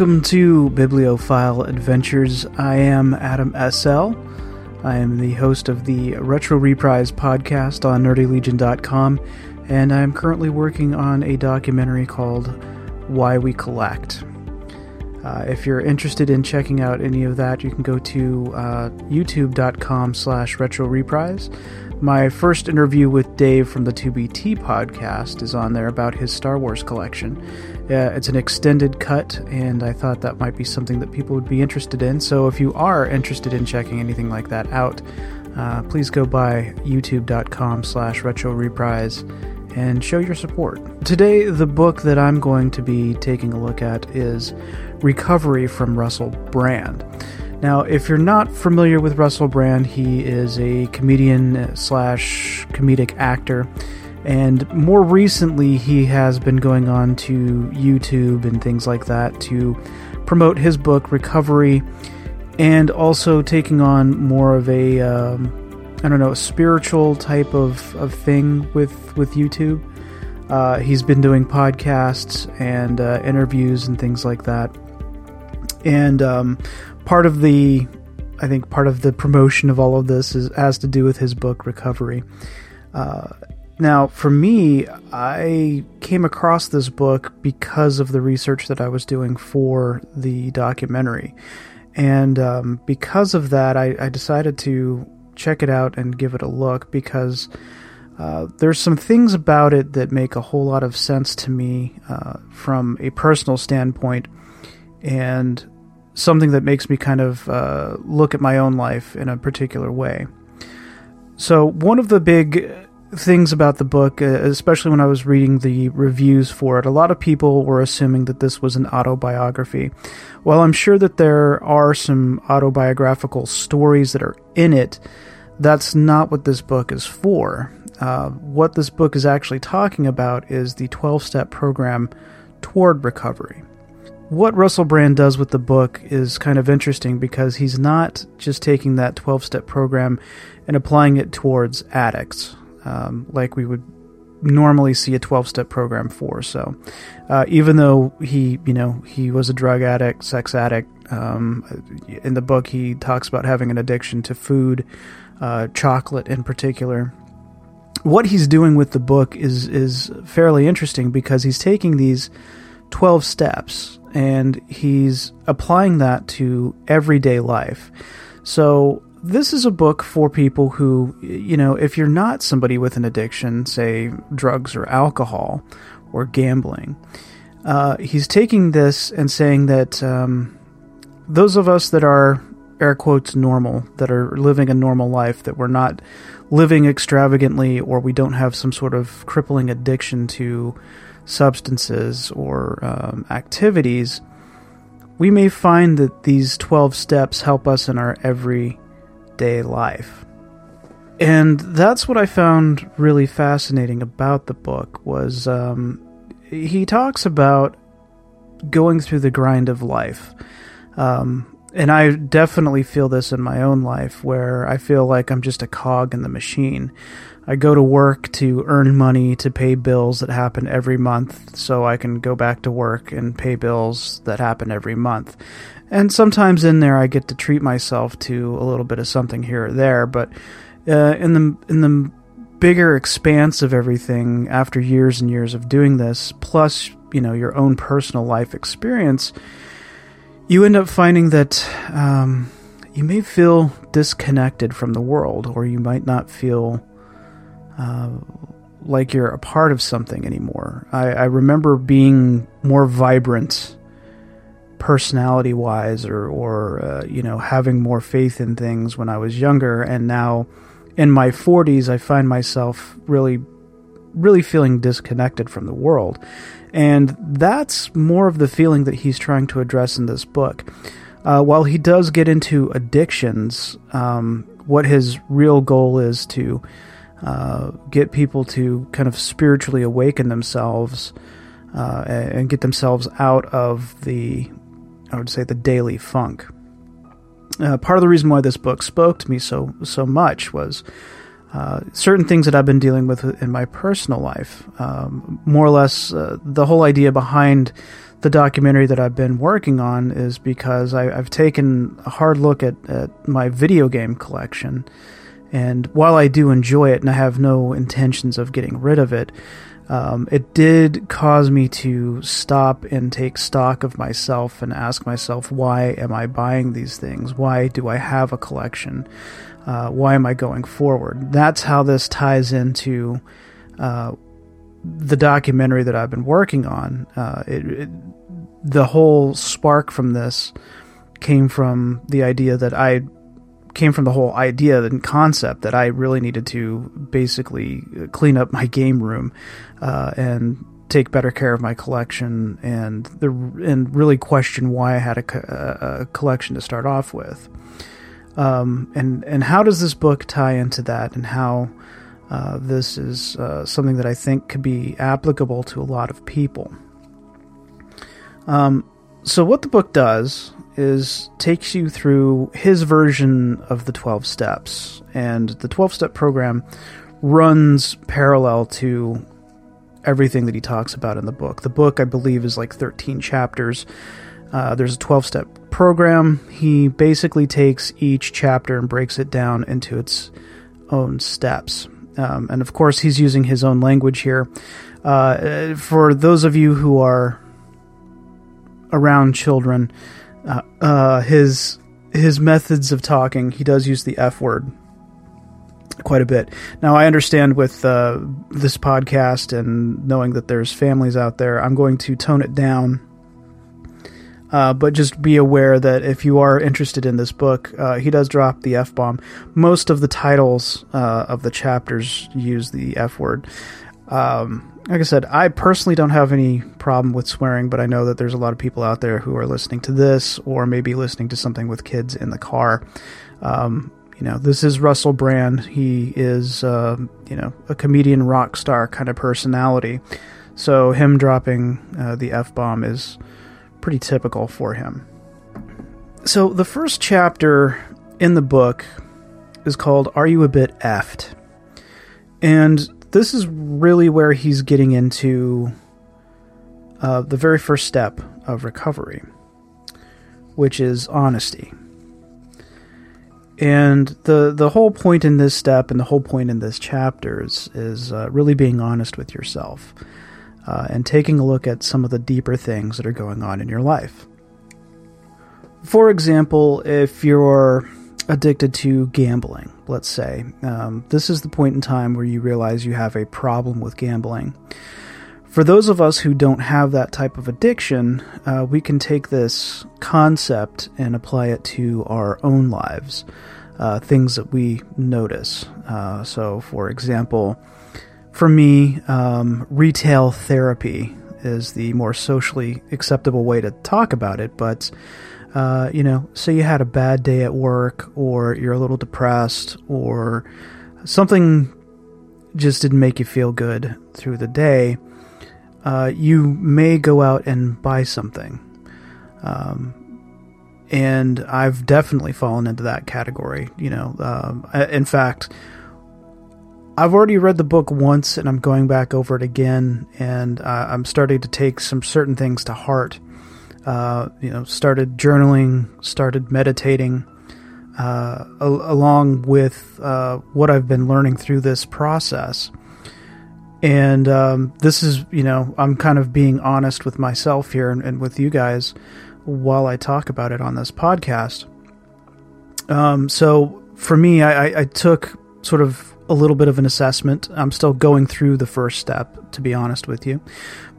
Welcome to Bibliophile Adventures. I am Adam SL. I am the host of the Retro Reprise podcast on nerdylegion.com, and I am currently working on a documentary called Why We Collect. Uh, if you're interested in checking out any of that, you can go to uh, youtube.com slash retro reprise. My first interview with Dave from the 2BT podcast is on there about his Star Wars collection. It's an extended cut, and I thought that might be something that people would be interested in. So if you are interested in checking anything like that out, uh, please go by youtube.com slash retro reprise and show your support. Today, the book that I'm going to be taking a look at is Recovery from Russell Brand. Now, if you're not familiar with Russell Brand, he is a comedian slash comedic actor. And more recently, he has been going on to YouTube and things like that to promote his book, Recovery, and also taking on more of a, um, I don't know, a spiritual type of, of thing with, with YouTube. Uh, he's been doing podcasts and uh, interviews and things like that. And um, part of the I think part of the promotion of all of this is has to do with his book Recovery. Uh, now, for me, I came across this book because of the research that I was doing for the documentary, and um, because of that, I, I, decided to check it out and give it a look because. Uh, there's some things about it that make a whole lot of sense to me uh, from a personal standpoint, and something that makes me kind of uh, look at my own life in a particular way. So, one of the big things about the book, uh, especially when I was reading the reviews for it, a lot of people were assuming that this was an autobiography. While I'm sure that there are some autobiographical stories that are in it, that's not what this book is for. Uh, what this book is actually talking about is the 12 step program toward recovery what Russell Brand does with the book is kind of interesting because he's not just taking that 12 step program and applying it towards addicts um, like we would normally see a 12 step program for. So, uh, even though he, you know, he was a drug addict, sex addict, um, in the book he talks about having an addiction to food, uh, chocolate in particular. What he's doing with the book is is fairly interesting because he's taking these 12 steps and he's applying that to everyday life. So, this is a book for people who, you know, if you're not somebody with an addiction, say drugs or alcohol or gambling, uh, he's taking this and saying that um, those of us that are, air quotes, normal, that are living a normal life, that we're not living extravagantly or we don't have some sort of crippling addiction to substances or um, activities, we may find that these 12 steps help us in our everyday life. And that's what I found really fascinating about the book was um, he talks about going through the grind of life. Um, and I definitely feel this in my own life where I feel like I'm just a cog in the machine. I go to work to earn money to pay bills that happen every month so I can go back to work and pay bills that happen every month. And sometimes in there I get to treat myself to a little bit of something here or there, but uh, in the in the bigger expanse of everything after years and years of doing this plus, you know, your own personal life experience, you end up finding that um, you may feel disconnected from the world, or you might not feel uh, like you're a part of something anymore. I, I remember being more vibrant personality wise or, or uh, you know, having more faith in things when I was younger. And now in my 40s, I find myself really, really feeling disconnected from the world. And that's more of the feeling that he's trying to address in this book. Uh, while he does get into addictions, um, what his real goal is to uh, get people to kind of spiritually awaken themselves uh, and get themselves out of the, I would say, the daily funk. Uh, part of the reason why this book spoke to me so so much was uh, certain things that I've been dealing with in my personal life. Um, more or less, uh, the whole idea behind the documentary that I've been working on is because I, have taken a hard look at, at my video game collection. And while I do enjoy it and I have no intentions of getting rid of it, um, it did cause me to stop and take stock of myself and ask myself, why am I buying these things? Why do I have a collection? Uh, why am I going forward? That's how this ties into uh, the documentary that I've been working on. Uh, it, it, the whole spark from this came from the idea that I came from the whole idea and concept that I really needed to basically clean up my game room uh, and take better care of my collection and the and really question why I had a, a collection to start off with. Um, and and how does this book tie into that, and how uh, this is uh, something that I think could be applicable to a lot of people. Um, so what the book does is takes you through his version of the 12 steps. And the 12 step program runs parallel to everything that he talks about in the book. The book i believe is like 13 chapters. Uh, there's a 12 step program. He basically takes each chapter and breaks it down into its own steps. Um, and of course he's using his own language here. Uh, for those of you who are around children uh, uh, his his methods of talking, he does use the F word quite a bit. Now, I understand with uh, this podcast and knowing that there's families out there, I'm going to tone it down. Uh, but just be aware that if you are interested in this book, uh, he does drop the F bomb. Most of the titles uh, of the chapters use the F word. Um, like I said, I personally don't have any problem with swearing, but I know that there's a lot of people out there who are listening to this or maybe listening to something with kids in the car. Um, you know, this is Russell Brand. He is, uh, you know, a comedian rock star kind of personality. So him dropping uh, the F bomb is pretty typical for him. So the first chapter in the book is called Are You a Bit Effed? And this is really where he's getting into uh, the very first step of recovery, which is honesty. And the the whole point in this step and the whole point in this chapter is, is uh, really being honest with yourself uh, and taking a look at some of the deeper things that are going on in your life. For example, if you're addicted to gambling, let's say. Um, this is the point in time where you realize you have a problem with gambling. For those of us who don't have that type of addiction, uh, we can take this concept and apply it to our own lives, uh, things that we notice. Uh, so, for example, for me, um, retail therapy is the more socially acceptable way to talk about it, but uh, you know, say you had a bad day at work, or you're a little depressed, or something just didn't make you feel good through the day, uh, you may go out and buy something. Um, and I've definitely fallen into that category. You know, um, in fact, I've already read the book once, and I'm going back over it again, and uh, I'm starting to take some certain things to heart uh, you know, started journaling, started meditating, uh, along with uh, what I've been learning through this process. And um, this is, you know, I'm kind of being honest with myself here and, and with you guys while I talk about it on this podcast. Um, so for me, I, I took sort of a little bit of an assessment. I'm still going through the first step, to be honest with you.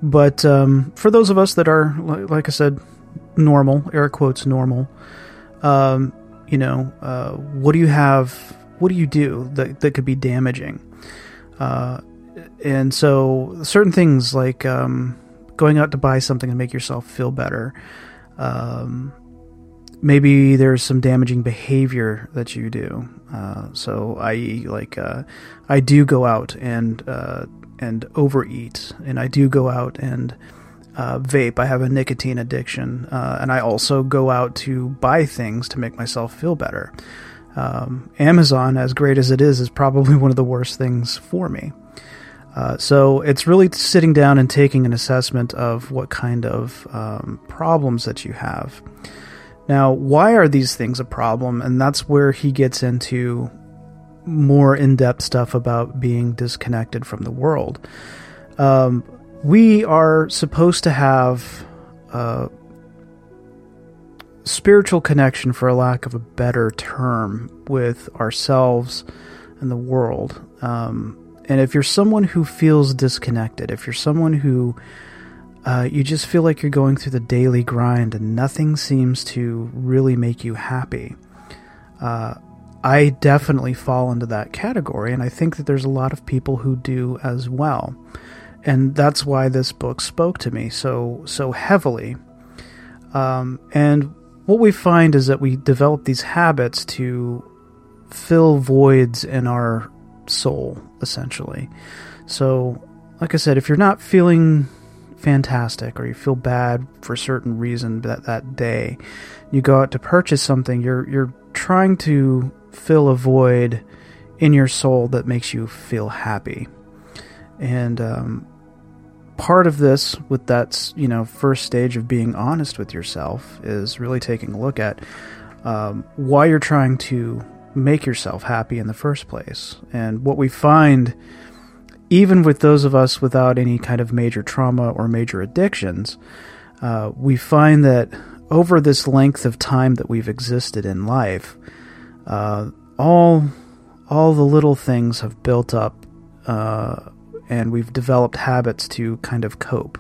But um, for those of us that are, like I said, normal, air quotes normal, um, you know, uh, what do you have? What do you do that, that could be damaging? Uh, and so certain things like um, going out to buy something and make yourself feel better. Um, maybe there's some damaging behavior that you do. Uh, so, i.e., like uh, I do go out and uh, and overeat, and I do go out and uh, vape. I have a nicotine addiction, uh, and I also go out to buy things to make myself feel better. Um, Amazon, as great as it is, is probably one of the worst things for me. Uh, so it's really sitting down and taking an assessment of what kind of um, problems that you have. Now, why are these things a problem? And that's where he gets into more in depth stuff about being disconnected from the world. Um, we are supposed to have a spiritual connection, for a lack of a better term, with ourselves and the world. Um, and if you're someone who feels disconnected, if you're someone who uh, you just feel like you're going through the daily grind and nothing seems to really make you happy, uh, I definitely fall into that category, and I think that there's a lot of people who do as well. And that's why this book spoke to me so so heavily. Um, and what we find is that we develop these habits to fill voids in our soul, essentially. So, like I said, if you're not feeling fantastic or you feel bad for a certain reason that that day, you go out to purchase something, you're you're trying to fill a void in your soul that makes you feel happy. And um, part of this, with that you know first stage of being honest with yourself, is really taking a look at um, why you're trying to make yourself happy in the first place. And what we find, even with those of us without any kind of major trauma or major addictions, uh, we find that over this length of time that we've existed in life, uh, all all the little things have built up, uh, and we've developed habits to kind of cope,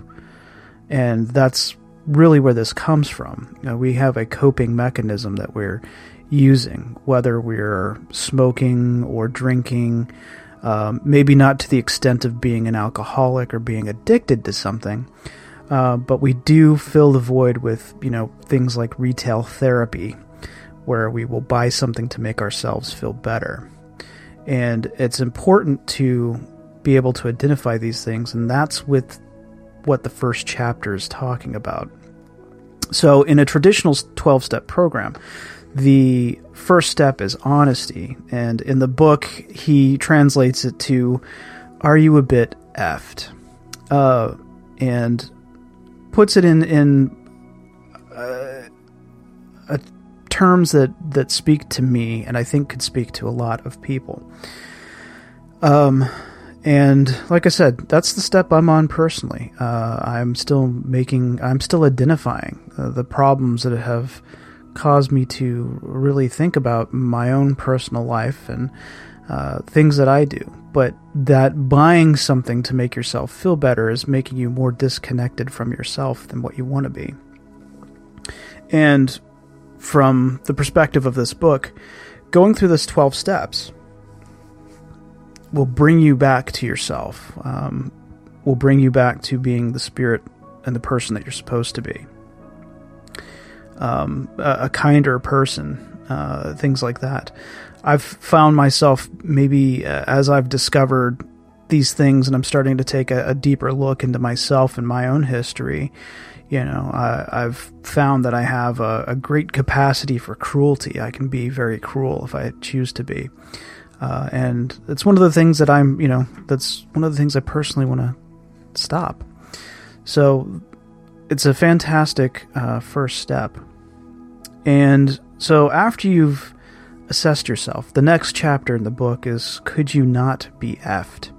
and that's really where this comes from. You know, we have a coping mechanism that we're using, whether we're smoking or drinking. Um, maybe not to the extent of being an alcoholic or being addicted to something, uh, but we do fill the void with you know things like retail therapy where we will buy something to make ourselves feel better. And it's important to be able to identify these things, and that's with what the first chapter is talking about. So, in a traditional 12 step program, the first step is honesty, and in the book, he translates it to Are you a bit effed? Uh, and puts it in, in uh, a terms that that speak to me and I think could speak to a lot of people. Um, and like I said, that's the step I'm on personally. Uh, I'm still making, I'm still identifying uh, the problems that have caused me to really think about my own personal life and uh, things that I do. But that buying something to make yourself feel better is making you more disconnected from yourself than what you want to be. And from the perspective of this book, going through this 12 steps will bring you back to yourself, um, will bring you back to being the spirit and the person that you're supposed to be. Um, a, a, kinder person, uh, things like that. I've found myself maybe uh, as I've discovered these things and I'm starting to take a, a deeper look into myself and my own history you know, I, have found that I have a, a, great capacity for cruelty. I can be very cruel if I choose to be. Uh, and it's one of the things that I'm, you know, that's one of the things I personally want to stop. So it's a fantastic uh, first step. And so after you've assessed yourself, the next chapter in the book is Could You Not Be Effed?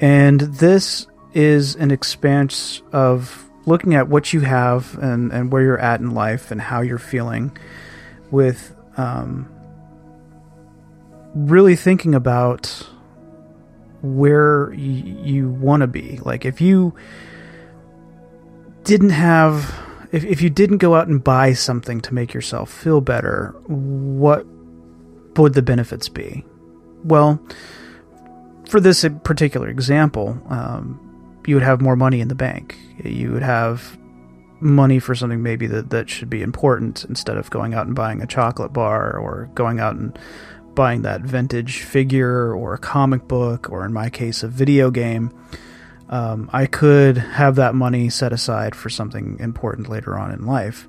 And this is an expanse of looking at what you have and, and where you're at in life and how you're feeling with um, really thinking about where y- you want to be. Like if you didn't have, if, if you didn't go out and buy something to make yourself feel better, what would the benefits be? Well, for this particular example, um, you would have more money in the bank. You would have money for something maybe that, that should be important instead of going out and buying a chocolate bar or going out and buying that vintage figure or a comic book or in my case a video game um, i could have that money set aside for something important later on in life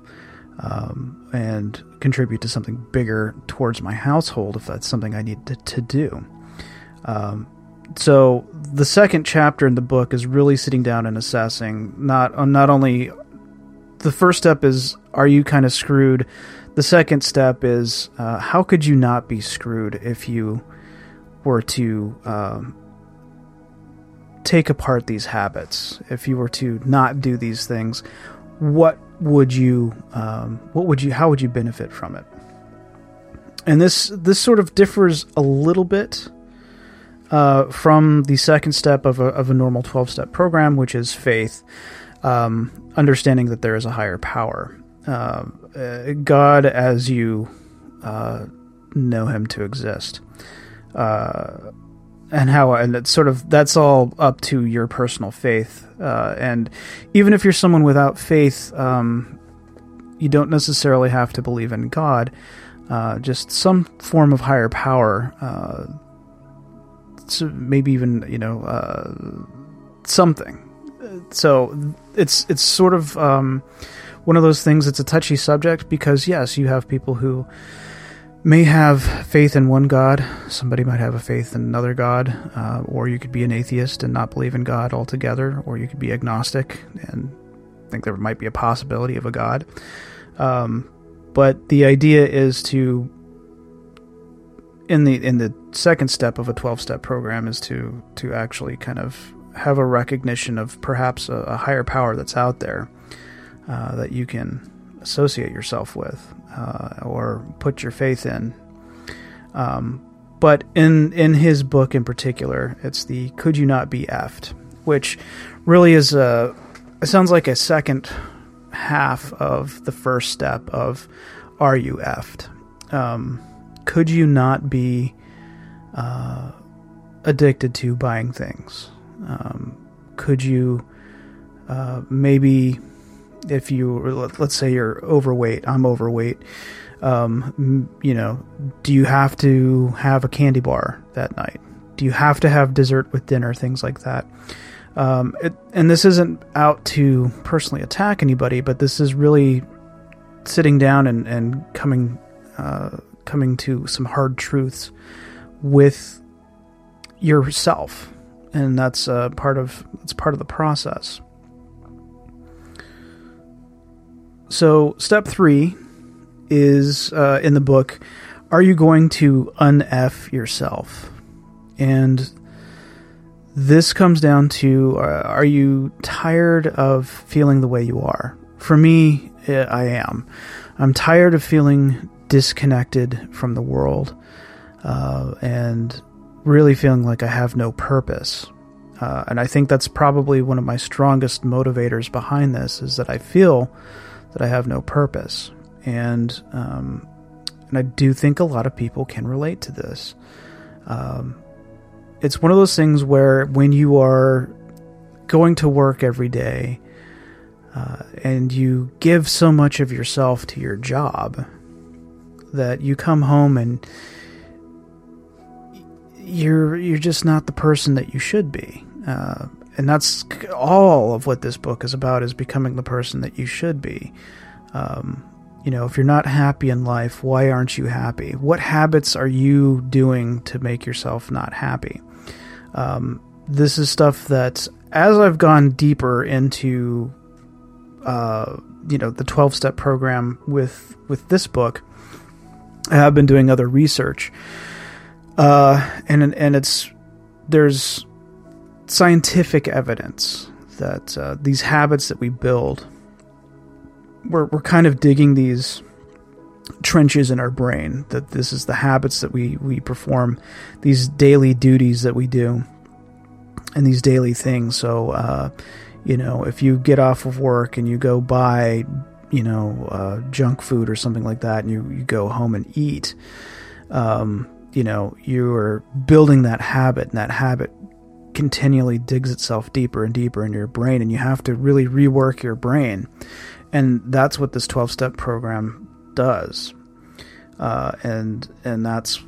um, and contribute to something bigger towards my household if that's something i need to, to do um, so the second chapter in the book is really sitting down and assessing not uh, not only the first step is are you kind of screwed? The second step is uh, how could you not be screwed if you were to um, take apart these habits? If you were to not do these things what would you um, what would you how would you benefit from it? And this this sort of differs a little bit uh, from the second step of a, of a normal 12 step program, which is faith, um, understanding that there is a higher power. Uh, uh, God as you uh, know Him to exist. Uh, and how, and it's sort of, that's all up to your personal faith. Uh, and even if you're someone without faith, um, you don't necessarily have to believe in God. just some form of higher power maybe even you know uh, something. So it's it's sort of um, one of those things. It's a touchy subject because yes, you have people who may have faith in one God. Somebody might have a faith in another God, uh, or you could be an atheist and not believe in God altogether, or you could be agnostic and think there might be a possibility of a God. Um, but the idea is to in the in the second step of a 12 step program is to to actually kind of have a recognition of perhaps a, a higher power that's out there uh, that you can associate yourself with uh, or put your faith in. Um, but in in his book in particular, it's the "Could you not be effed," which really is a it sounds like a second half of the first step of "Are you effed?" Um, could you not be uh, addicted to buying things? Um, could you uh, maybe, if you let's say you're overweight, I'm overweight. Um, you know, do you have to have a candy bar that night? Do you have to have dessert with dinner? Things like that. Um, it, and this isn't out to personally attack anybody, but this is really sitting down and, and coming uh, coming to some hard truths with yourself, and that's uh, part of it's part of the process. So, step three is uh, in the book. Are you going to unf yourself? And this comes down to: uh, Are you tired of feeling the way you are? For me, I am. I'm tired of feeling disconnected from the world uh, and really feeling like I have no purpose. Uh, and I think that's probably one of my strongest motivators behind this is that I feel that I have no purpose. And um, and I do think a lot of people can relate to this. Um, it's one of those things where when you are going to work every day uh, and you give so much of yourself to your job that you come home and you're you're just not the person that you should be. Uh, and that's all of what this book is about is becoming the person that you should be. Um, you know, if you're not happy in life, why aren't you happy? What habits are you doing to make yourself not happy? Um, this is stuff that, as I've gone deeper into, uh, you know, the 12 step program with, with this book, I have been doing other research, uh, and and it's there's scientific evidence that uh, these habits that we build, we're we're kind of digging these trenches in our brain. That this is the habits that we we perform, these daily duties that we do, and these daily things. So. Uh, you know, if you get off of work and you go buy you know, uh, junk food or something like that, and you, you go home and eat, um, you know, you're building that habit, and that habit continually digs itself deeper and deeper into your brain, and you have to really rework your brain. And that's what this 12 step program does. Uh, and and that's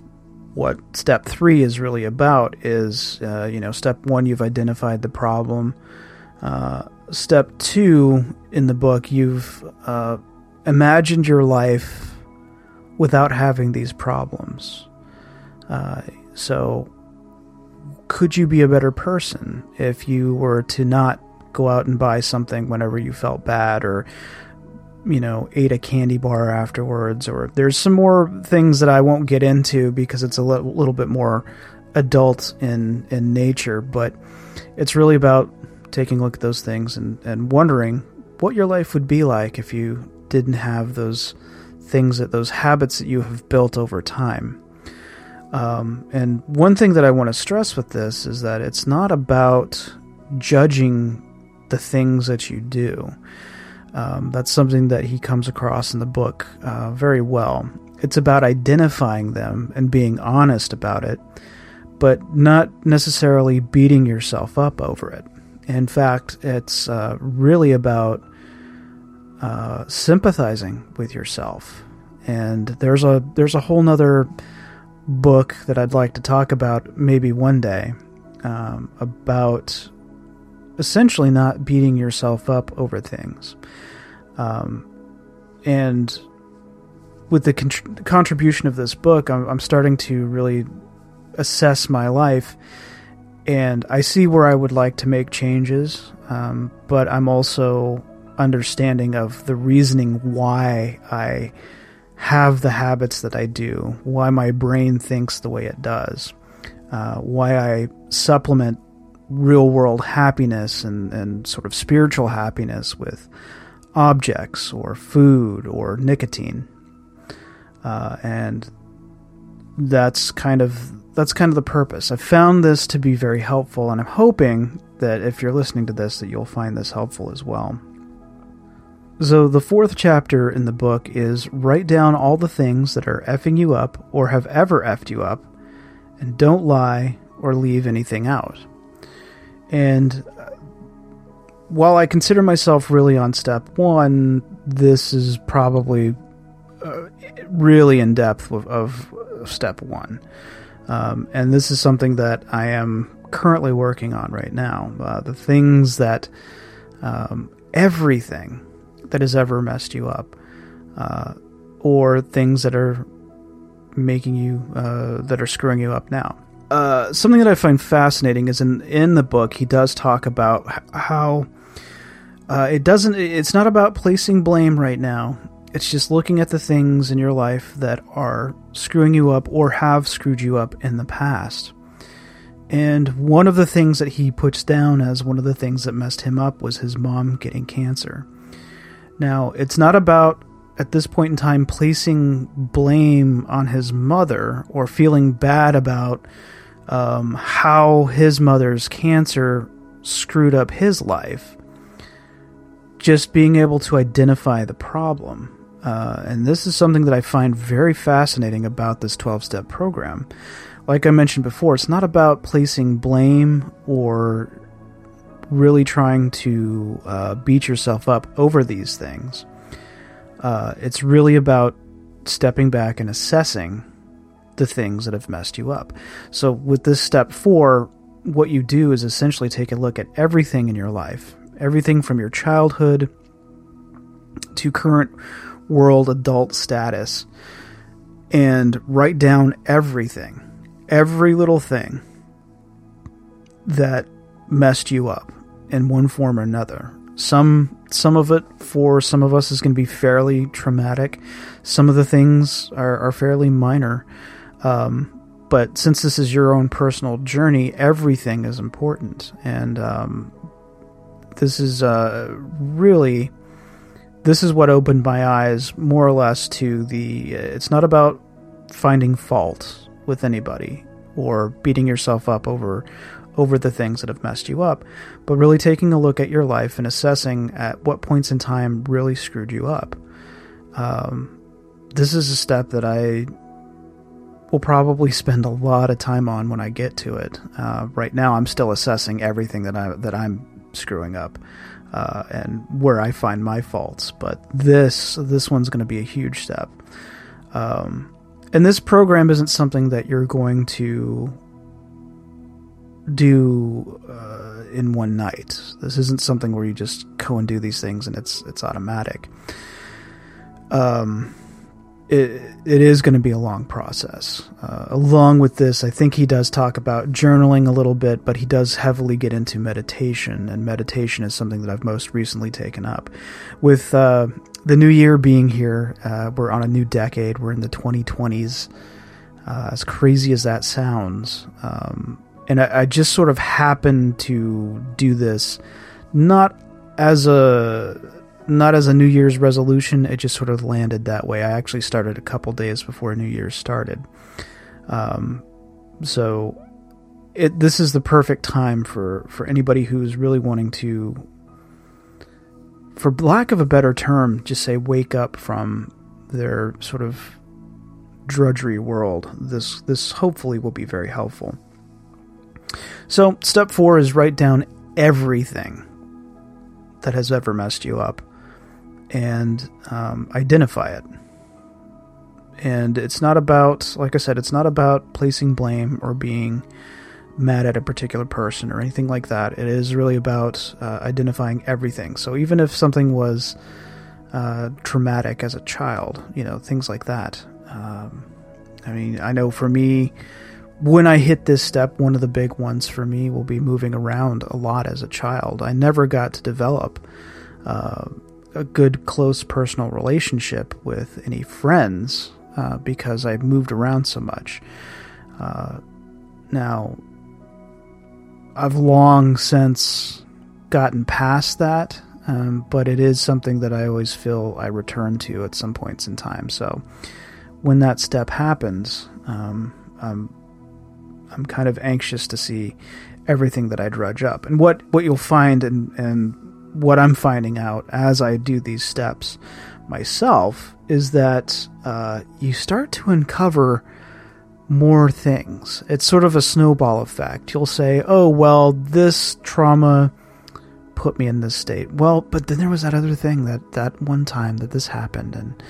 what step three is really about is uh, you know step one you've identified the problem uh, step two in the book, you've uh, imagined your life without having these problems. Uh, so, could you be a better person if you were to not go out and buy something whenever you felt bad or you know ate a candy bar afterwards or there's some more things that I won't get into because it's a li- little bit more adult in in nature but it's really about taking a look at those things and and wondering what your life would be like if you didn't have those things that those habits that you have built over time um, and one thing that I want to stress with this is that it's not about judging the things that you do. Um, that's something that he comes across in the book uh, very well. It's about identifying them and being honest about it, but not necessarily beating yourself up over it. In fact, it's uh, really about uh, sympathizing with yourself. And there's a there's a whole nother book that I'd like to talk about maybe one day um, about essentially not beating yourself up over things. Um, and with the con- contribution of this book, I'm, I'm starting to really assess my life and I see where I would like to make changes, um, but I'm also understanding of the reasoning why I have the habits that I do, why my brain thinks the way it does, uh, why I supplement real world happiness and, and sort of spiritual happiness with objects or food or nicotine. Uh, and that's kind of that's kind of the purpose. I found this to be very helpful, and I'm hoping that if you're listening to this, that you'll find this helpful as well. So, the fourth chapter in the book is write down all the things that are effing you up or have ever effed you up, and don't lie or leave anything out. And uh, while I consider myself really on step one, this is probably uh, really in depth of, of step one. Um, and this is something that I am currently working on right now. Uh, the things that um, everything that has ever messed you up, uh, or things that are making you uh, that are screwing you up now. Uh, something that I find fascinating is in in the book he does talk about how uh, it doesn't. It's not about placing blame right now. It's just looking at the things in your life that are screwing you up or have screwed you up in the past. And one of the things that he puts down as one of the things that messed him up was his mom getting cancer. Now, it's not about at this point in time placing blame on his mother or feeling bad about um, how his mother's cancer screwed up his life. Just being able to identify the problem. Uh, and this is something that I find very fascinating about this 12 step program. Like I mentioned before, it's not about placing blame or really trying to uh, beat yourself up over these things. Uh, it's really about stepping back and assessing the things that have messed you up. So, with this step four, what you do is essentially take a look at everything in your life, everything from your childhood to current world adult status, and write down everything, every little thing that messed you up in one form or another. Some some of it for some of us is going to be fairly traumatic. Some of the things are, are fairly minor. Um, but since this is your own personal journey, everything is important, and um, this is uh, really this is what opened my eyes more or less to the. It's not about finding fault with anybody or beating yourself up over over the things that have messed you up, but really taking a look at your life and assessing at what points in time really screwed you up. Um, this is a step that I will probably spend a lot of time on when I get to it. Uh, right now, I'm still assessing everything that I that I'm screwing up uh, and where I find my faults. But this this one's going to be a huge step. Um, and this program isn't something that you're going to do uh, in one night. This isn't something where you just go and do these things and it's it's automatic. Um, it, it is going to be a long process. Uh, along with this, I think he does talk about journaling a little bit, but he does heavily get into meditation, and meditation is something that I've most recently taken up. With uh, the new year being here, uh, we're on a new decade. We're in the 2020s. Uh, as crazy as that sounds, um, and I, I just sort of happened to do this, not as a not as a New Year's resolution. It just sort of landed that way. I actually started a couple days before New Year's started. Um, so it this is the perfect time for for anybody who's really wanting to for lack of a better term just say wake up from their sort of drudgery world this this hopefully will be very helpful so step 4 is write down everything that has ever messed you up and um, identify it. And it's not about, like I said, it's not about placing blame or being mad at a particular person or anything like that. It is really about uh, identifying everything. So even if something was uh, traumatic as a child, you know, things like that. Um, I mean, I know for me, when I hit this step, one of the big ones for me will be moving around a lot as a child. I never got to develop uh, a good, close personal relationship with any friends uh, because I moved around so much. Uh, now, I've long since gotten past that, um, but it is something that I always feel I return to at some points in time. So, when that step happens, um, I'm, I'm kind of anxious to see everything that I drudge up. And what, what you'll find in, in what I'm finding out as I do these steps myself is that uh, you start to uncover more things. It's sort of a snowball effect. You'll say, oh, well, this trauma put me in this state. Well, but then there was that other thing that that one time that this happened, and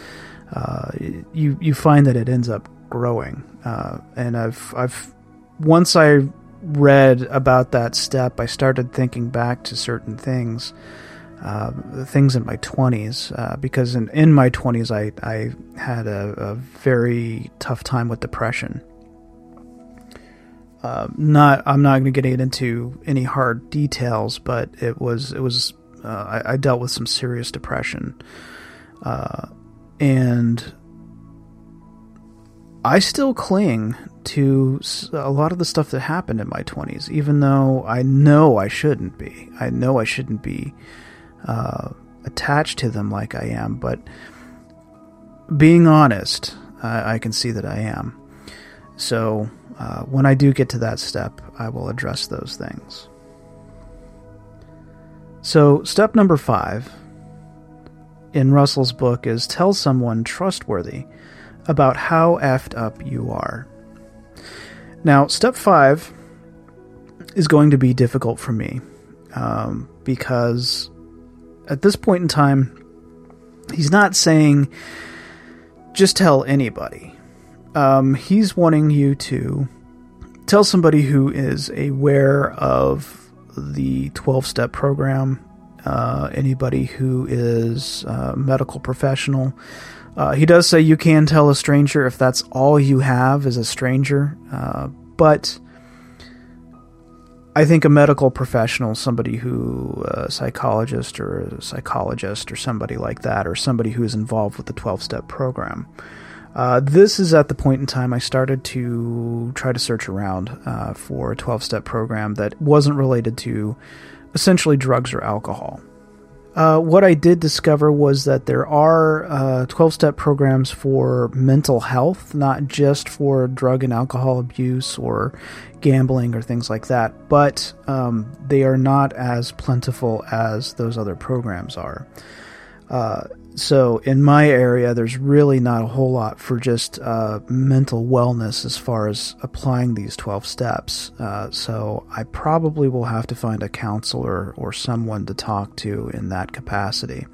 uh, you you find that it ends up growing. Uh, and I've I've once I read about that step, I started thinking back to certain things, uh, things in my 20s, uh, because in, in my 20s I, I had a, a very tough time with depression. Uh, not, I'm not going to get into any hard details, but it was, it was, uh, I, I, dealt with some serious depression, uh, and I still cling to a lot of the stuff that happened in my 20s, even though I know I shouldn't be. I know I shouldn't be uh, attached to them like I am, but being honest, I, I can see that I am. So uh, when I do get to that step, I will address those things. So, step number five in Russell's book is tell someone trustworthy about how effed up you are. Now, step five is going to be difficult for me um, because at this point in time, he's not saying just tell anybody. Um, he's wanting you to tell somebody who is aware of the 12 step program, uh, anybody who is a medical professional, uh, he does say you can tell a stranger if that's all you have is a stranger, uh, but I think a medical professional, somebody who, a psychologist or a psychologist or somebody like that, or somebody who is involved with the 12 step program. Uh, this is at the point in time I started to try to search around uh, for a 12 step program that wasn't related to essentially drugs or alcohol. Uh, what I did discover was that there are 12 uh, step programs for mental health, not just for drug and alcohol abuse or gambling or things like that, but um, they are not as plentiful as those other programs are. Uh, so in my area, there's really not a whole lot for just uh, mental wellness as far as applying these 12 steps. Uh, so I probably will have to find a counselor or someone to talk to in that capacity.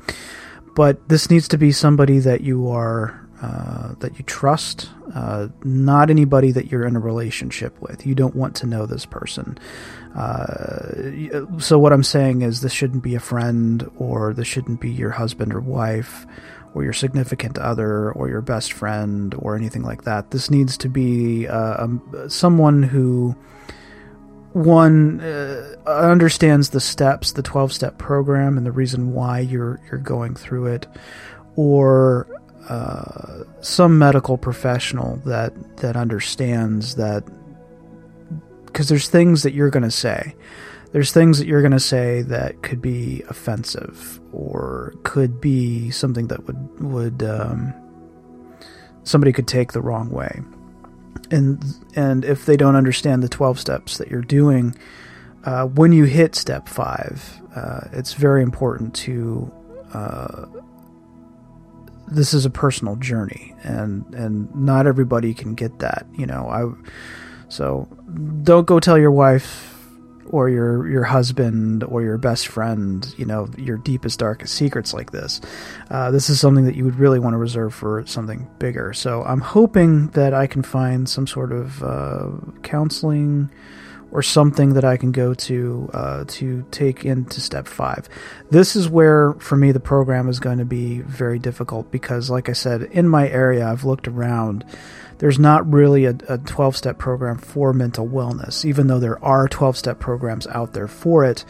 But this needs to be somebody that you are uh, that you trust, uh, not anybody that you're in a relationship with. You don't want to know this person. Uh, so what I'm saying is this shouldn't be a friend, or this shouldn't be your husband or wife, or your significant other, or your best friend, or anything like that. This needs to be uh, um, someone who one uh, understands the steps, the 12 step program, and the reason why you're you're going through it, or uh, some medical professional that that understands that because there's things that you're going to say. There's things that you're going to say that could be offensive or could be something that would would um, somebody could take the wrong way and and if they don't understand the 12 steps that you're doing uh, when you hit step five uh, it's very important to uh, this is a personal journey and and not everybody can get that you know i so don't go tell your wife or your your husband or your best friend, you know, your deepest darkest secrets like this. Uh, this is something that you would really want to reserve for something bigger. So I'm hoping that I can find some sort of uh, counseling or something that I can go to uh, to take into step five. This is where, for me, the program is going to be very difficult because, like I said, in my area, I've looked around there's not really a 12 step program for mental wellness, even though there are 12 step programs out there for it.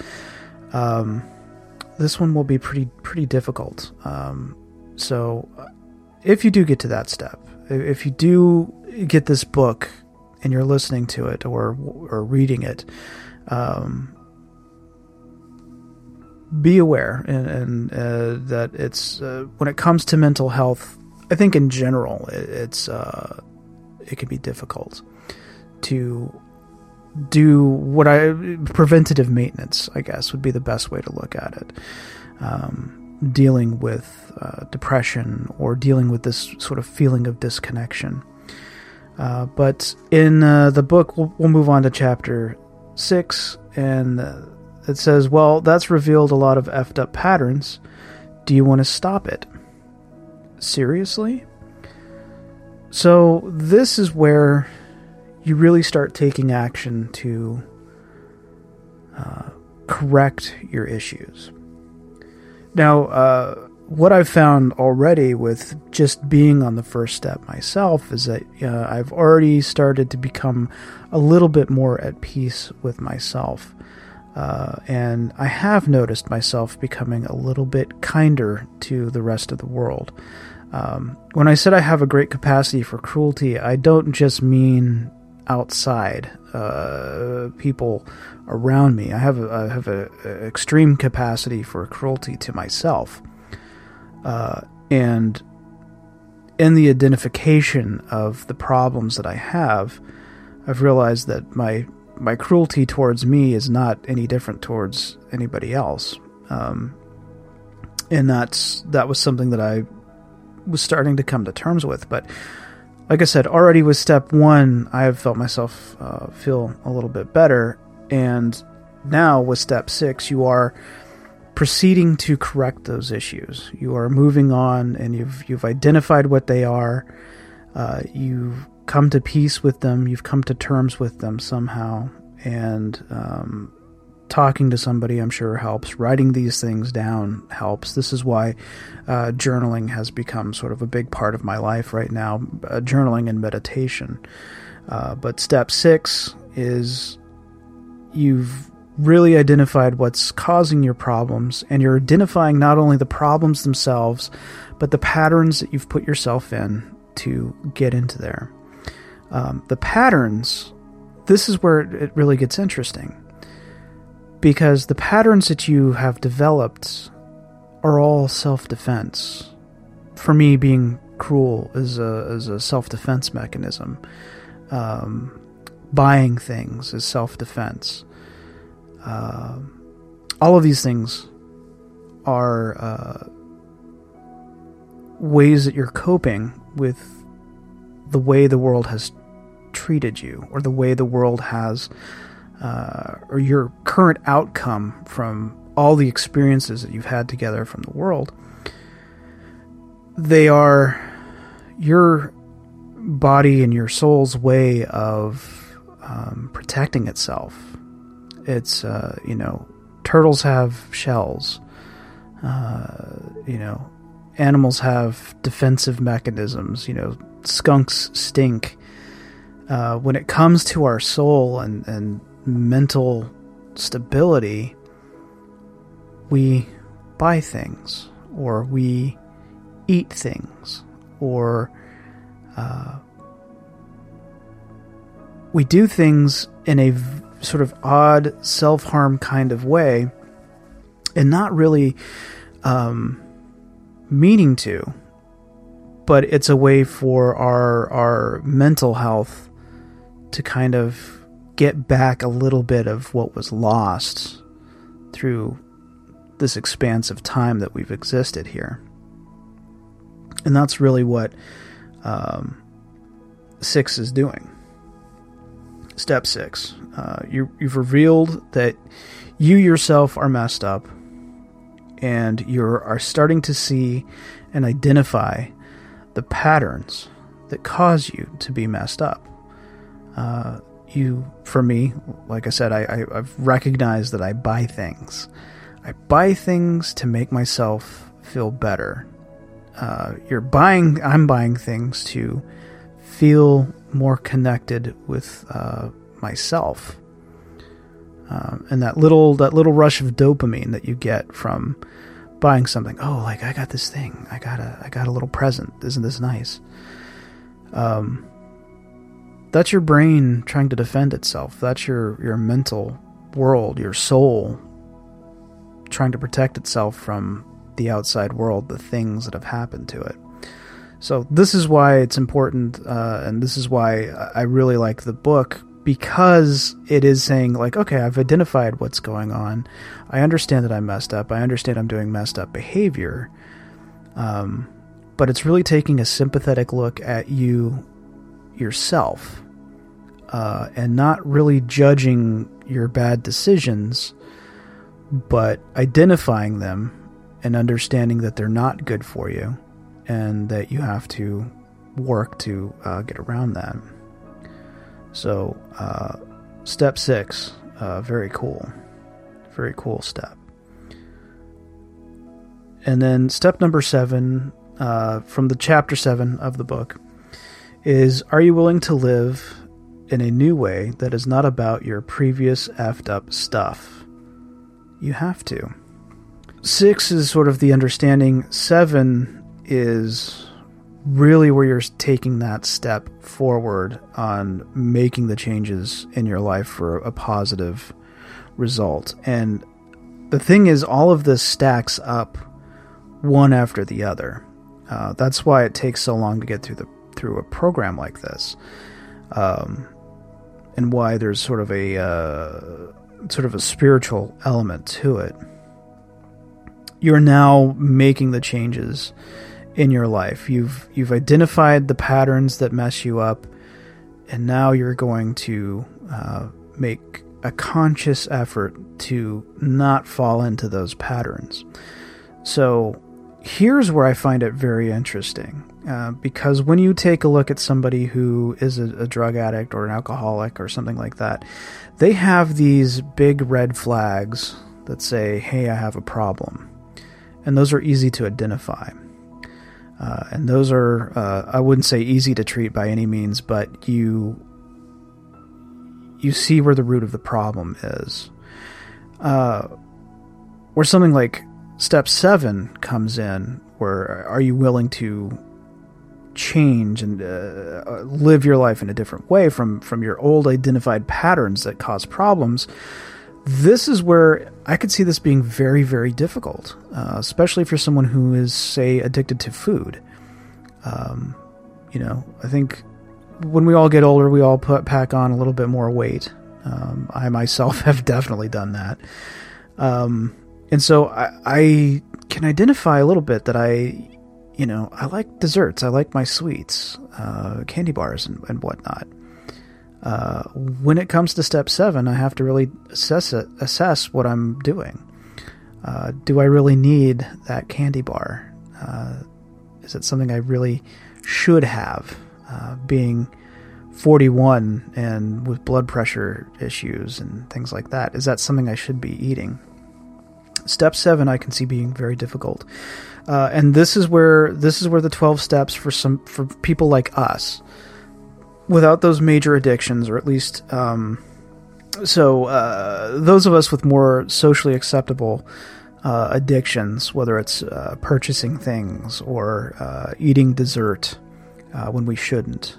Um, this one will be pretty pretty difficult. Um, so, uh, if you do get to that step, if you do get this book and you're listening to it or or reading it, um, be aware and, and uh, that it's uh, when it comes to mental health. I think in general, it, it's uh, it can be difficult to do what I preventative maintenance, I guess, would be the best way to look at it. Um, dealing with uh, depression or dealing with this sort of feeling of disconnection. Uh, but in uh, the book, we'll, we'll, move on to chapter six, and uh, it says, Well, that's revealed a lot of effed up patterns. Do you want to stop it? Seriously? So, this is where you really start taking action to uh, correct your issues. Now, uh, what I've found already with just being on the first step myself is that uh, I've already started to become a little bit more at peace with myself. Uh, and I have noticed myself becoming a little bit kinder to the rest of the world. Um, when I said I have a great capacity for cruelty, I don't just mean outside uh, people around me. I have a, I have a, a extreme capacity for cruelty to myself, uh, and in the identification of the problems that I have, I've realized that my my cruelty towards me is not any different towards anybody else. Um, and that's that was something that I was starting to come to terms with. But like I said, already with step one, I have felt myself uh, feel a little bit better. And now with step six, you are proceeding to correct those issues. You are moving on, and you've you've identified what they are. Uh, you've come to peace with them. You've come to terms with them somehow, and um, talking to somebody, I'm sure, helps. Writing these things down helps. This is why uh, journaling has become sort of a big part of my life right now uh, journaling and meditation. Uh, but step six is you've really identified what's causing your problems, and you're identifying not only the problems themselves, but the patterns that you've put yourself in to get into there. Um, the patterns, this is where it really gets interesting because the patterns that you have developed are all self defense. For me, being cruel is a, is a self defense mechanism. Um, buying things is self defense. Uh, all of these things are uh, ways that you're coping with the way the world has treated you or the way the world has uh, or your current outcome from all the experiences that you've had together from the world, they are your body and your soul's way of um, protecting itself. It's, uh, you know, turtles have shells. Uh, you know, animals have defensive mechanisms. You know, skunks stink. Uh, when it comes to our soul and, and mental stability, we buy things or we eat things or uh, we do things in a sort of odd self harm kind of way and not really um, meaning to, but it's a way for our our mental health to kind of get back a little bit of what was lost through this expanse of time that we've existed here. And that's really what um, six is doing. Step six uh, you, you've revealed that you yourself are messed up, and you are starting to see and identify the patterns that cause you to be messed up. Uh, you, for me, like I said, I, I, I've recognized that I buy things. I buy things to make myself feel better. Uh, you're buying, I'm buying things to feel more connected with uh, myself. Um, and that little that little rush of dopamine that you get from buying something. Oh, like I got this thing. I got a I got a little present. Isn't this nice? Um, that's your brain trying to defend itself. That's your your mental world, your soul trying to protect itself from the outside world, the things that have happened to it. So this is why it's important, uh, and this is why I really like the book because it is saying like, okay, I've identified what's going on. I understand that I messed up. I understand I'm doing messed up behavior. Um, but it's really taking a sympathetic look at you yourself uh, and not really judging your bad decisions, but identifying them and understanding that they're not good for you and that you have to work to uh, get around that. So, uh, step six, uh, very cool. Very cool step. And then step number seven, uh, from the chapter seven of the book, is Are you willing to live in a new way that is not about your previous effed up stuff? You have to. Six is sort of the understanding, seven is really where you're taking that step forward on making the changes in your life for a positive result. And the thing is, all of this stacks up one after the other. Uh, that's why it takes so long to get through the through a program like this, um, and why there's sort of a uh, sort of a spiritual element to it. You're now making the changes in your life. You've you've identified the patterns that mess you up, and now you're going to uh, make a conscious effort to not fall into those patterns. So here's where I find it very interesting. Uh, because when you take a look at somebody who is a, a, drug addict or an alcoholic or something like that, they have these big red flags that say, hey, I have a problem. And those are easy to identify. Uh, and those are, uh, I wouldn't say easy to treat by any means, but you you see where the root of the problem is. Uh, where something like step seven comes in, where are you willing to change and uh, uh, live your life in a different way from from your old identified patterns that cause problems? this is where I could see this being very, very difficult, uh, especially for someone who is, say, addicted to food. Um, you know, I think when we all get older, we all put pack on a little bit more weight. Um, I myself have definitely done that, um, and so I, I can identify a little bit that I, you know, I like desserts. I like my sweets, uh, candy bars, and, and whatnot. Uh, when it comes to step seven, I have to really assess it, assess what I'm doing. Uh, do I really need that candy bar? Uh, Is it something I really should have? Uh, being 41 and with blood pressure issues and things like that, is that something I should be eating? Step seven, I can see being very difficult, uh, and this is where this is where the 12 steps for some for people like us, without those major addictions, or at least um, so uh, those of us with more socially acceptable uh, addictions, whether it's uh, purchasing things or uh, eating dessert uh, when we shouldn't.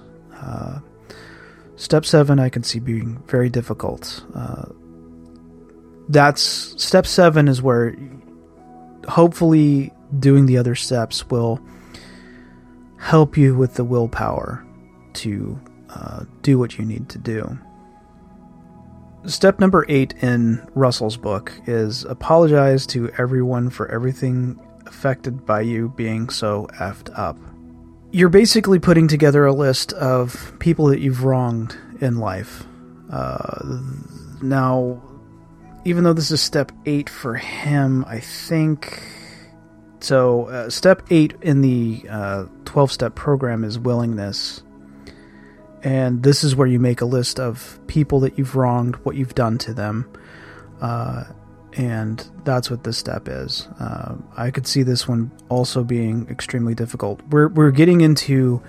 Step seven, I can see being very difficult. That's step seven is where hopefully doing the other steps will help you with the willpower to do what you need to do. Step number eight in Russell's book is apologize to everyone for everything affected by you being so effed up. You're basically putting together a list of people that you've wronged in life. Uh, now, even though this is step eight for him, I think. So, uh, step eight in the 12 uh, step program is willingness and this is where you make a list of people that you've wronged, what you've done to them, uh, and that's what this step is. Uh, I could see this one also being extremely difficult. We're we're getting into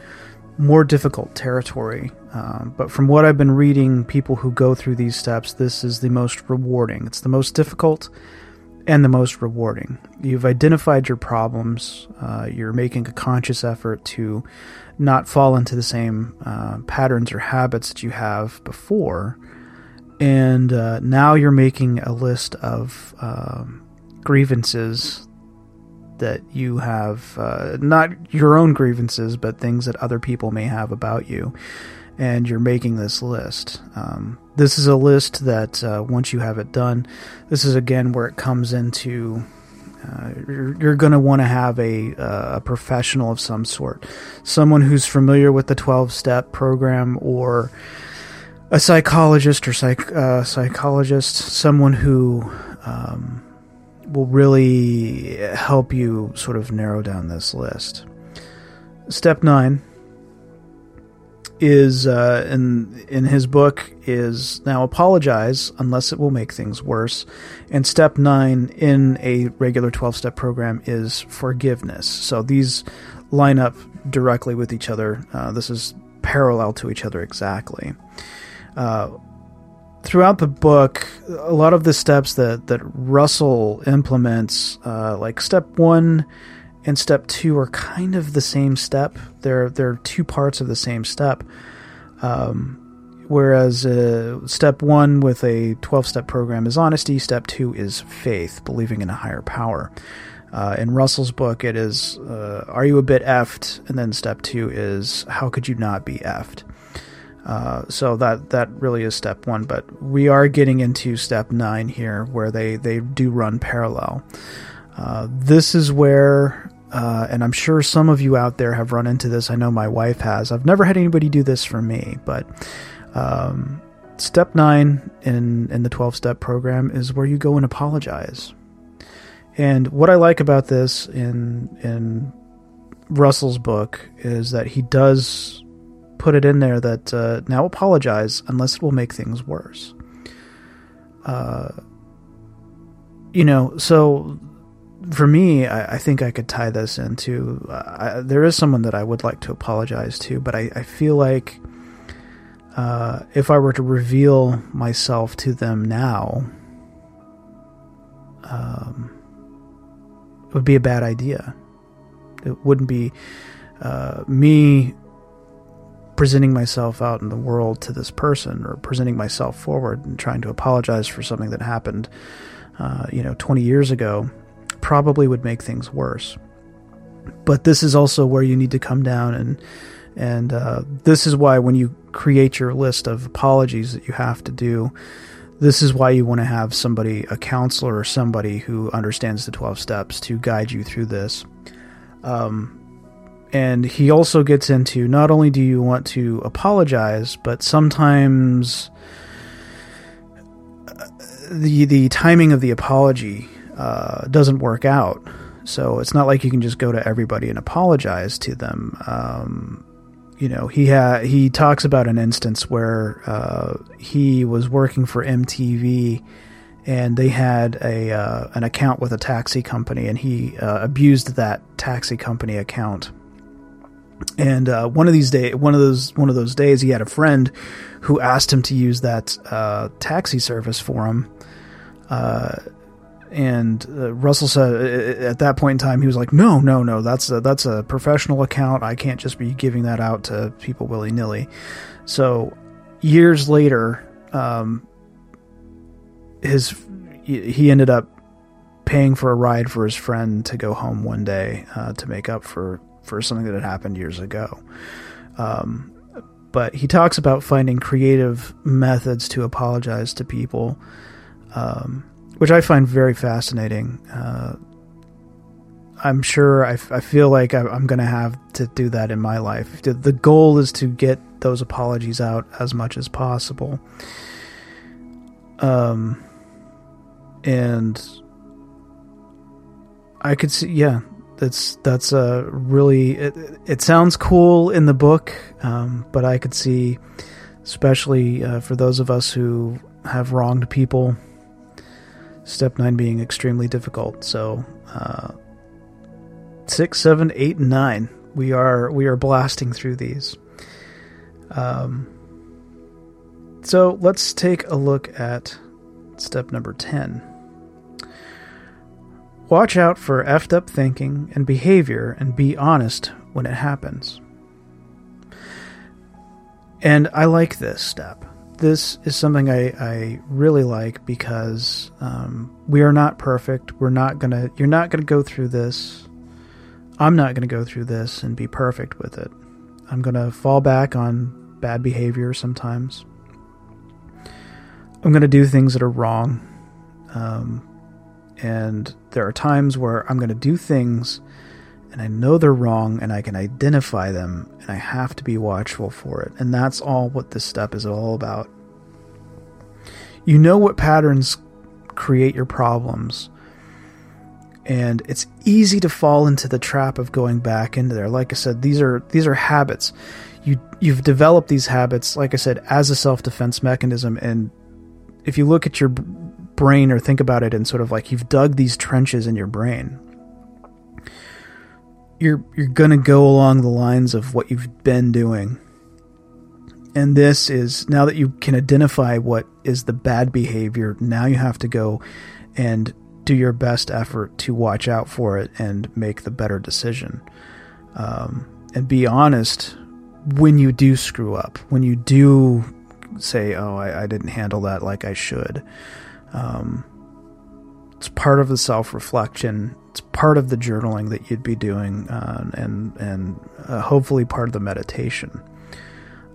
more difficult territory, um, but from what I've been reading, people who go through these steps, this is the most rewarding. It's the most difficult and the most rewarding. You've identified your problems. Uh, you're making a conscious effort to not fall into the same uh, patterns or habits that you have before. And uh, now you're making a list of um, grievances that you have, uh, not your own grievances, but things that other people may have about you. And you're making this list. Um, this is a list that uh, once you have it done, this is again where it comes into uh, you're, you're going to want to have a, uh, a professional of some sort, someone who's familiar with the 12 step program or a psychologist or psych, uh, psychologist, someone who um, will really help you sort of narrow down this list. Step nine is uh, in in his book is now apologize unless it will make things worse, and step nine in a regular twelve step program is forgiveness. So these line up directly with each other. Uh, this is parallel to each other exactly. Uh, throughout the book, a lot of the steps that that Russell implements, uh, like step one and step two are kind of the same step. They're they're two parts of the same step. Um, whereas uh, step one with a 12 step program is honesty, step two is faith, believing in a higher power. Uh, in Russell's book, it is uh, Are you a bit effed? And then step two is How could you not be effed? Uh, so that that really is step one, but we are getting into step nine here, where they they do run parallel. Uh, this is where, uh, and I'm sure some of you out there have run into this. I know my wife has. I've never had anybody do this for me, but um, step nine in in the 12 step program is where you go and apologize. And what I like about this in in Russell's book is that he does put it in there that uh, now apologize unless it will make things worse. Uh, you know, so for me, I, I, think I could tie this into. Uh, I, there is someone that I would like to apologize to, but I, I feel like uh, if I were to reveal myself to them now, um, it would be a bad idea. It wouldn't be uh, me presenting myself out in the world to this person or presenting myself forward and trying to apologize for something that happened, uh, you know, 20 years ago probably would make things worse. But this is also where you need to come down and and uh, this is why when you create your list of apologies that you have to do, this is why you want to have somebody, a counselor or somebody who understands the 12 steps to guide you through this. Um, and he also gets into not only do you want to apologize, but sometimes uh, the the timing of the apology uh, doesn't work out. So it's not like you can just go to everybody and apologize to them. Um, you know, he ha- he talks about an instance where uh, he was working for MTV and they had a uh, an account with a taxi company, and he uh, abused that taxi company account. And uh, one of these day, one of those one of those days, he had a friend who asked him to use that uh, taxi service for him. Uh, and uh, Russell said at that point in time, he was like, "No, no, no, that's a, that's a professional account. I can't just be giving that out to people willy nilly." So years later, um, his he ended up paying for a ride for his friend to go home one day uh, to make up for for something that had happened years ago. Um, but he talks about finding creative methods to apologize to people. Um, which I find very fascinating. Uh, I'm sure I, I feel like I, am going to have to do that in my life. The, the goal is to get those apologies out as much as possible. Um, and I could see, yeah, that's that's a really. It, it sounds cool in the book, um, but I could see, especially uh, for those of us who have wronged people Step 9 being extremely difficult. So, uh, 6, 7, 8, and 9. We are, we are blasting through these. Um, so, let's take a look at step number 10. Watch out for effed up thinking and behavior and be honest when it happens. And I like this step this is something I, I really like because um, we are not perfect. We're not gonna. You're not gonna go through this. I'm not gonna go through this and be perfect with it. I'm gonna fall back on bad behavior sometimes. I'm gonna do things that are wrong, um, and there are times where I'm gonna do things and I know they're wrong and I can identify them and I have to be watchful for it. And that's all what this step is all about. You know what patterns create your problems. And it's easy to fall into the trap of going back into there. Like I said, these are these are habits. You you've developed these habits, like I said, as a self-defense mechanism and if you look at your brain or think about it and sort of like you've dug these trenches in your brain you're you're going to go along the lines of what you've been doing. And this is now that you can identify what is the bad behavior, now you have to go and do your best effort to watch out for it and make the better decision. Um, and be honest when you do screw up, when you do say, "Oh, I, I didn't handle that like I should." Um, it's part of the self reflection it's part of the journaling that you'd be doing, uh, and and uh, hopefully part of the meditation.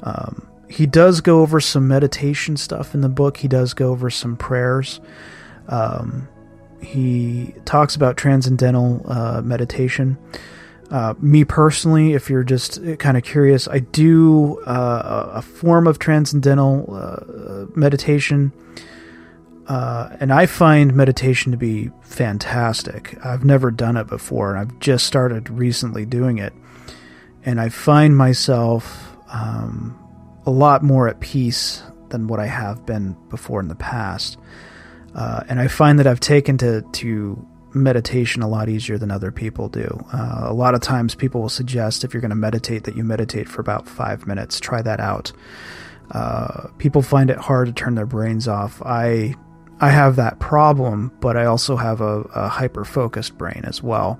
Um, he does go over some meditation stuff in the book. He does go over some prayers. Um, he talks about transcendental uh, meditation. Uh, me personally, if you're just kind of curious, I do uh, a form of transcendental uh, meditation uh, and I find meditation to be fantastic. I've never done it before, and I've just started recently doing it. And I find myself um, a lot more at peace than what I have been before in the past. Uh, and I find that I've taken to, to meditation a lot easier than other people do. Uh, a lot of times, people will suggest if you're going to meditate that you meditate for about five minutes. Try that out. Uh, people find it hard to turn their brains off. I I have that problem, but I also have a, a hyper focused brain as well.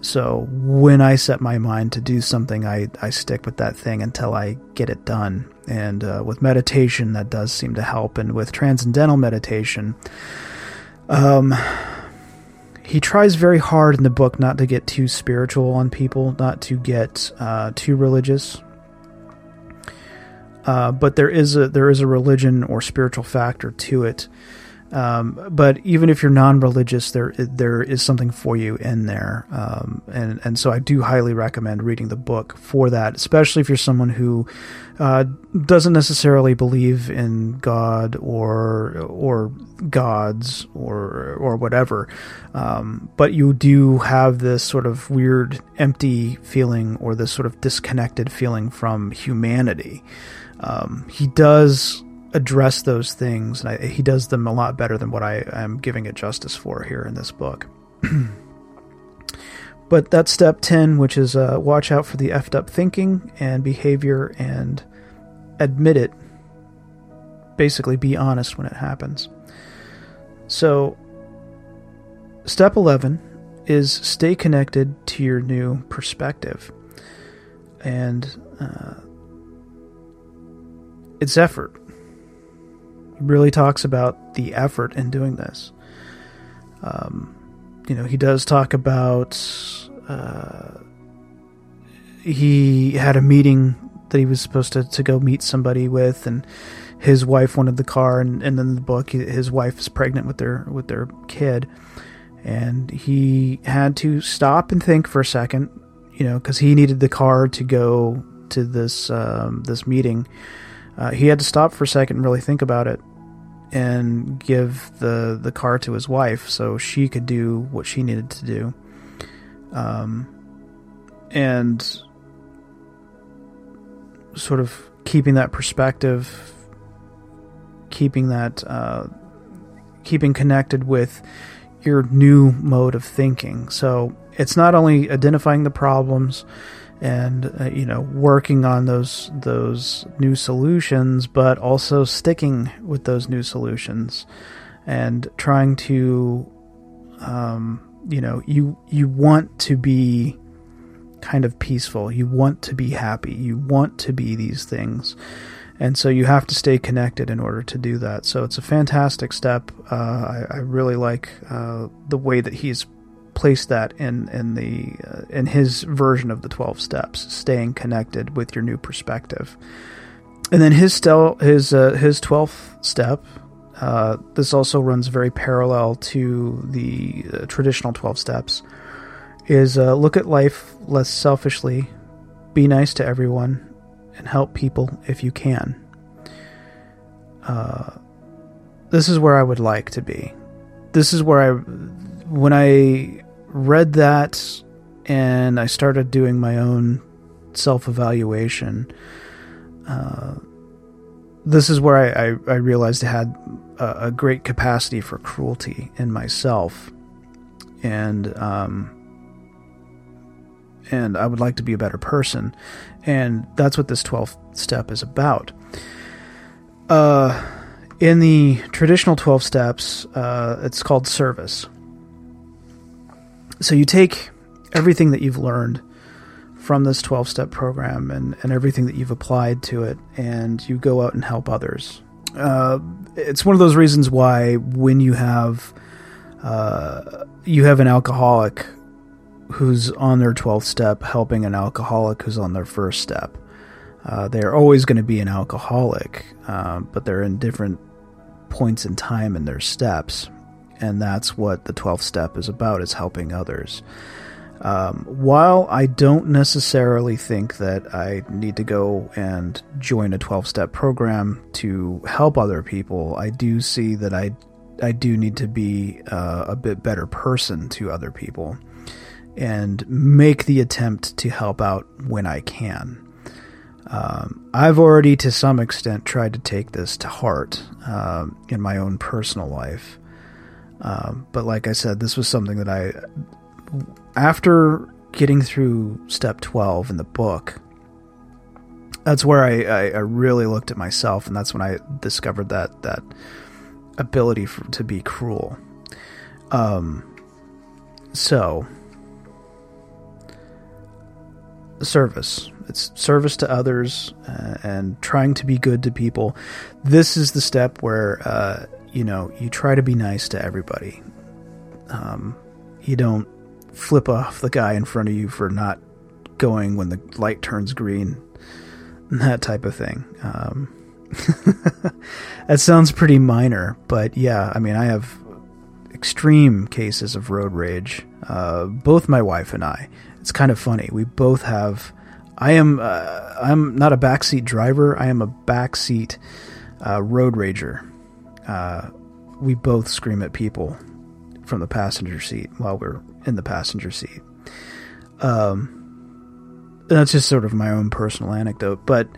So when I set my mind to do something, I, I stick with that thing until I get it done. And uh, with meditation, that does seem to help. And with transcendental meditation, um, he tries very hard in the book not to get too spiritual on people, not to get uh, too religious. Uh, but there is a there is a religion or spiritual factor to it Um, but even if you're non-religious, there there is something for you in there, um, and and so I do highly recommend reading the book for that, especially if you're someone who uh, doesn't necessarily believe in God or or gods or or whatever, um, but you do have this sort of weird empty feeling or this sort of disconnected feeling from humanity. Um, he does address those things, and I, he does them a lot better than what I am giving it justice for here in this book. but that's step 10, which is uh, watch out for the effed up thinking and behavior and admit it. Basically, be honest when it happens. So, step 11 is stay connected to your new perspective. And uh, it's effort. Really talks about the effort in doing this. Um, you know, he does talk about uh, he had a meeting that he was supposed to, to go meet somebody with, and his wife wanted the car, and, and then the book, his wife is pregnant with their with their kid, and he had to stop and think for a second, you know, because he needed the car to go to this um, this meeting. Uh, he had to stop for a second and really think about it and give the the car to his wife so she could do what she needed to do. Um, and sort of keeping that perspective, keeping that, uh, keeping connected with your new mode of thinking. So it's not only identifying the problems and uh, you know working on those those new solutions but also sticking with those new solutions and trying to um, you know you you want to be kind of peaceful. You want to be happy. You want to be these things. And so you have to stay connected in order to do that. So it's a fantastic step. Uh, I, I, really like uh, the way that he's place that in in the uh, in his version of the 12 steps staying connected with your new perspective. And then his stel- his uh, his 12th step uh, this also runs very parallel to the uh, traditional 12 steps is uh, look at life less selfishly be nice to everyone and help people if you can. Uh, this is where I would like to be. This is where I when I read that and I started doing my own self evaluation. Uh, this is where I, I, I realized I had a, a, great capacity for cruelty in myself, and um, and I would like to be a better person, and that's what this 12th step is about. Uh, in the traditional 12 steps, uh, it's called service so you take everything that you've learned from this 12 step program and, and everything that you've applied to it, and you go out and help others. Uh, it's one of those reasons why when you have uh, you have an alcoholic who's on their 12th step helping an alcoholic who's on their first step. Uh, they're always going to be an alcoholic, uh, but they're in different points in time in their steps and that's what the 12th step is about is helping others um, while i don't necessarily think that i need to go and join a 12-step program to help other people i do see that i i do need to be uh, a bit better person to other people and make the attempt to help out when i can um, I've already, to some extent, tried to take this to heart um, in my own personal life. Um, but like I said, this was something that I, after getting through step 12 in the book, that's where I, I, I really looked at myself, and that's when I discovered that that ability for, to be cruel. Um, so service it's service to others uh, and trying to be good to people this is the step where uh, you know, you try to be nice to everybody. Um, you don't flip off the guy in front of you for not going when the light turns green, that type of thing. Um, that sounds pretty minor, but yeah, I mean, I have extreme cases of road rage. Uh, both my wife and I. It's kind of funny. We both have. I am. Uh, I'm not a backseat driver. I am a backseat uh, road rager. Uh, we both scream at people from the passenger seat while we're in the passenger seat. Um, that's just sort of my own personal anecdote, but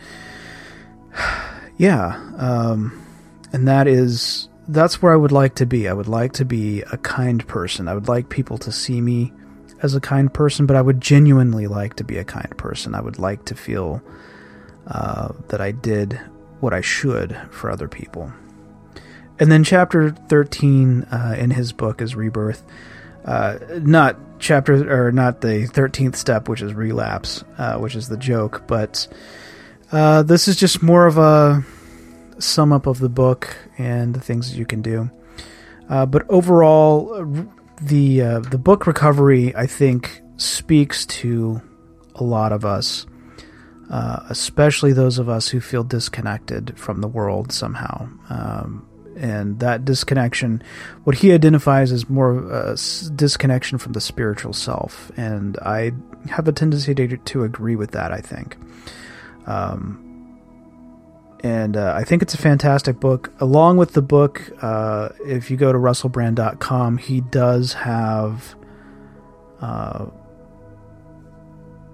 yeah, um, and that is that's where I would like to be. I would like to be a kind person. I would like people to see me as a kind person, but I would genuinely like to be a kind person. I would like to feel uh, that I did what I should for other people. And then chapter 13 uh, in his book is Rebirth. Uh, not chapter, or not the 13th step, which is relapse, uh, which is the joke, but uh, this is just more of a sum up of the book and the things that you can do. Uh, but overall, the uh, the book recovery, I think, speaks to a lot of us, especially those of us who feel disconnected from the world somehow. Um, and that disconnection, what he identifies as more a disconnection from the spiritual self, and I have a tendency to, to agree with that. I think. Um, and uh, I think it's a fantastic book. Along with the book, uh, if you go to russellbrand.com, he does have uh,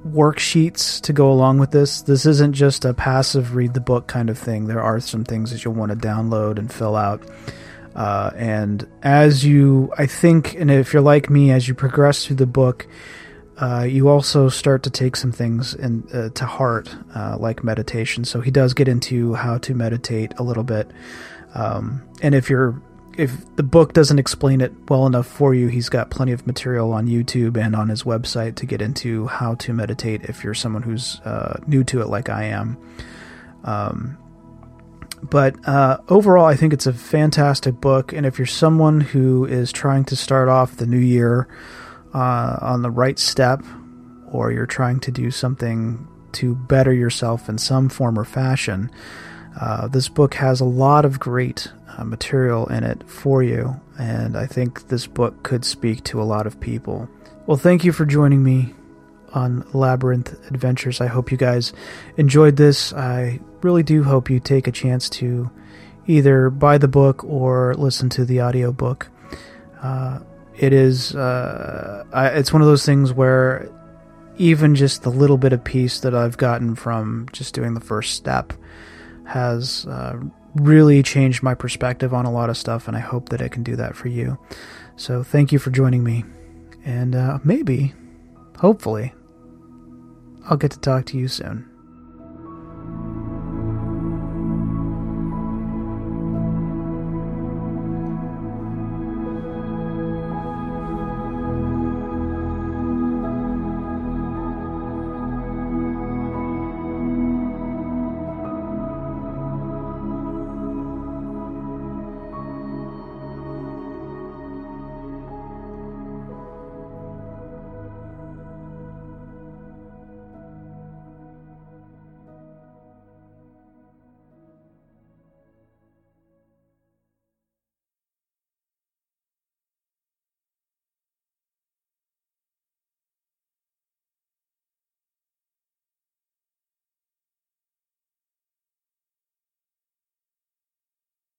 worksheets to go along with this. This isn't just a passive read the book kind of thing. There are some things that you'll want to download and fill out. Uh, and as you, I think, and if you're like me, as you progress through the book, uh, you also start to take some things in, uh, to heart, uh, like meditation. So he does get into how to meditate a little bit. Um, and if you're if the book doesn't explain it well enough for you, he's got plenty of material on YouTube and on his website to get into how to meditate if you're someone who's uh, new to it, like I am. Um, but uh, overall, I think it's a fantastic book. And if you're someone who is trying to start off the new year uh, on the right step, or you're trying to do something to better yourself in some form or fashion, uh, this book has a lot of great uh, material in it for you, and I think this book could speak to a lot of people. Well, thank you for joining me on Labyrinth Adventures. I hope you guys enjoyed this. I really do hope you take a chance to either buy the book or listen to the audiobook. Uh, it is uh, I, it's one of those things where even just the little bit of peace that I've gotten from just doing the first step has uh, really changed my perspective on a lot of stuff, and I hope that it can do that for you. So thank you for joining me, and uh, maybe, hopefully, I'll get to talk to you soon.